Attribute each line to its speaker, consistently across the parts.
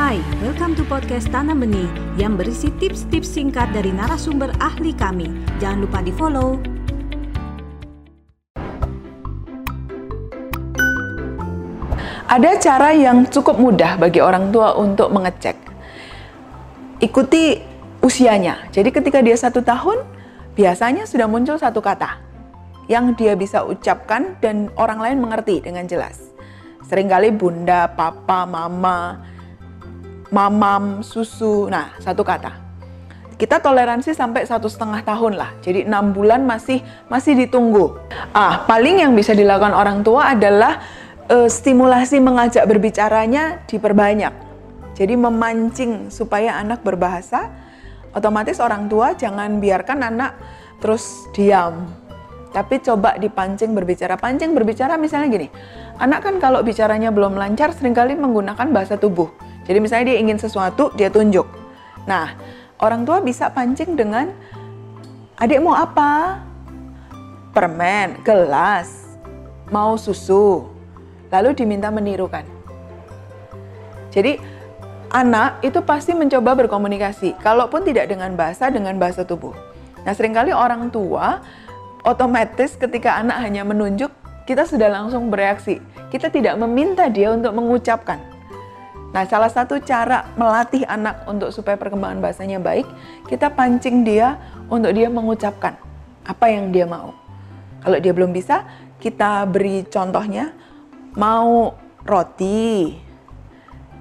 Speaker 1: Hai, welcome to podcast Tanam Benih yang berisi tips-tips singkat dari narasumber ahli kami. Jangan lupa di follow.
Speaker 2: Ada cara yang cukup mudah bagi orang tua untuk mengecek. Ikuti usianya. Jadi ketika dia satu tahun, biasanya sudah muncul satu kata yang dia bisa ucapkan dan orang lain mengerti dengan jelas. Seringkali bunda, papa, mama, mamam, susu. Nah, satu kata. Kita toleransi sampai satu setengah tahun lah. Jadi enam bulan masih masih ditunggu. Ah, paling yang bisa dilakukan orang tua adalah uh, stimulasi mengajak berbicaranya diperbanyak. Jadi memancing supaya anak berbahasa, otomatis orang tua jangan biarkan anak terus diam. Tapi coba dipancing berbicara. Pancing berbicara misalnya gini, anak kan kalau bicaranya belum lancar sering kali menggunakan bahasa tubuh. Jadi misalnya dia ingin sesuatu, dia tunjuk. Nah, orang tua bisa pancing dengan, adik mau apa? Permen, gelas, mau susu, lalu diminta menirukan. Jadi anak itu pasti mencoba berkomunikasi, kalaupun tidak dengan bahasa, dengan bahasa tubuh. Nah sering kali orang tua otomatis ketika anak hanya menunjuk, kita sudah langsung bereaksi. Kita tidak meminta dia untuk mengucapkan. Nah, salah satu cara melatih anak untuk supaya perkembangan bahasanya baik, kita pancing dia untuk dia mengucapkan apa yang dia mau. Kalau dia belum bisa, kita beri contohnya, mau roti.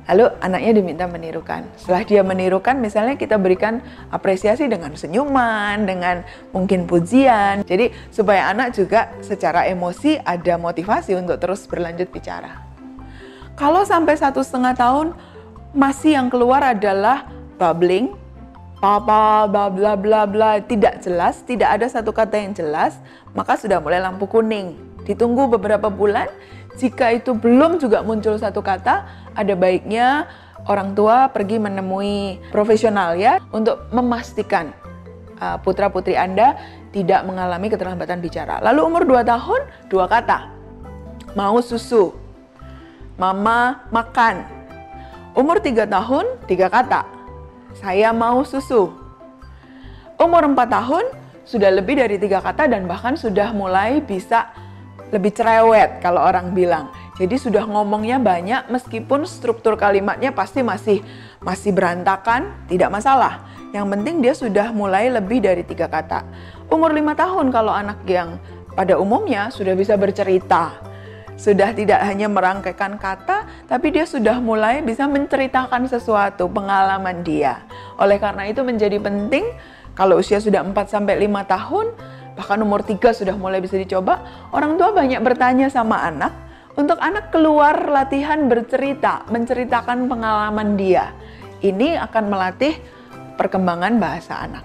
Speaker 2: Lalu anaknya diminta menirukan. Setelah dia menirukan, misalnya kita berikan apresiasi dengan senyuman, dengan mungkin pujian. Jadi supaya anak juga secara emosi ada motivasi untuk terus berlanjut bicara. Kalau sampai satu setengah tahun masih yang keluar adalah bubbling, papa, bla bla bla bla, tidak jelas, tidak ada satu kata yang jelas, maka sudah mulai lampu kuning. Ditunggu beberapa bulan, jika itu belum juga muncul satu kata, ada baiknya orang tua pergi menemui profesional ya untuk memastikan uh, putra-putri Anda tidak mengalami keterlambatan bicara. Lalu umur 2 tahun, dua kata. Mau susu. Mama makan. Umur 3 tahun, tiga kata. Saya mau susu. Umur 4 tahun, sudah lebih dari tiga kata dan bahkan sudah mulai bisa lebih cerewet kalau orang bilang. Jadi sudah ngomongnya banyak meskipun struktur kalimatnya pasti masih masih berantakan, tidak masalah. Yang penting dia sudah mulai lebih dari tiga kata. Umur lima tahun kalau anak yang pada umumnya sudah bisa bercerita. Sudah tidak hanya merangkaikan kata, tapi dia sudah mulai bisa menceritakan sesuatu, pengalaman dia. Oleh karena itu menjadi penting kalau usia sudah 4 sampai 5 tahun, bahkan umur tiga sudah mulai bisa dicoba, orang tua banyak bertanya sama anak untuk anak keluar latihan bercerita, menceritakan pengalaman dia. Ini akan melatih perkembangan bahasa anak.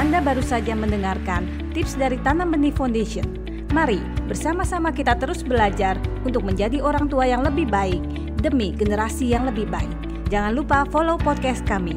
Speaker 1: Anda baru saja mendengarkan tips dari Tanam Benih Foundation. Mari bersama-sama kita terus belajar untuk menjadi orang tua yang lebih baik demi generasi yang lebih baik. Jangan lupa follow podcast kami.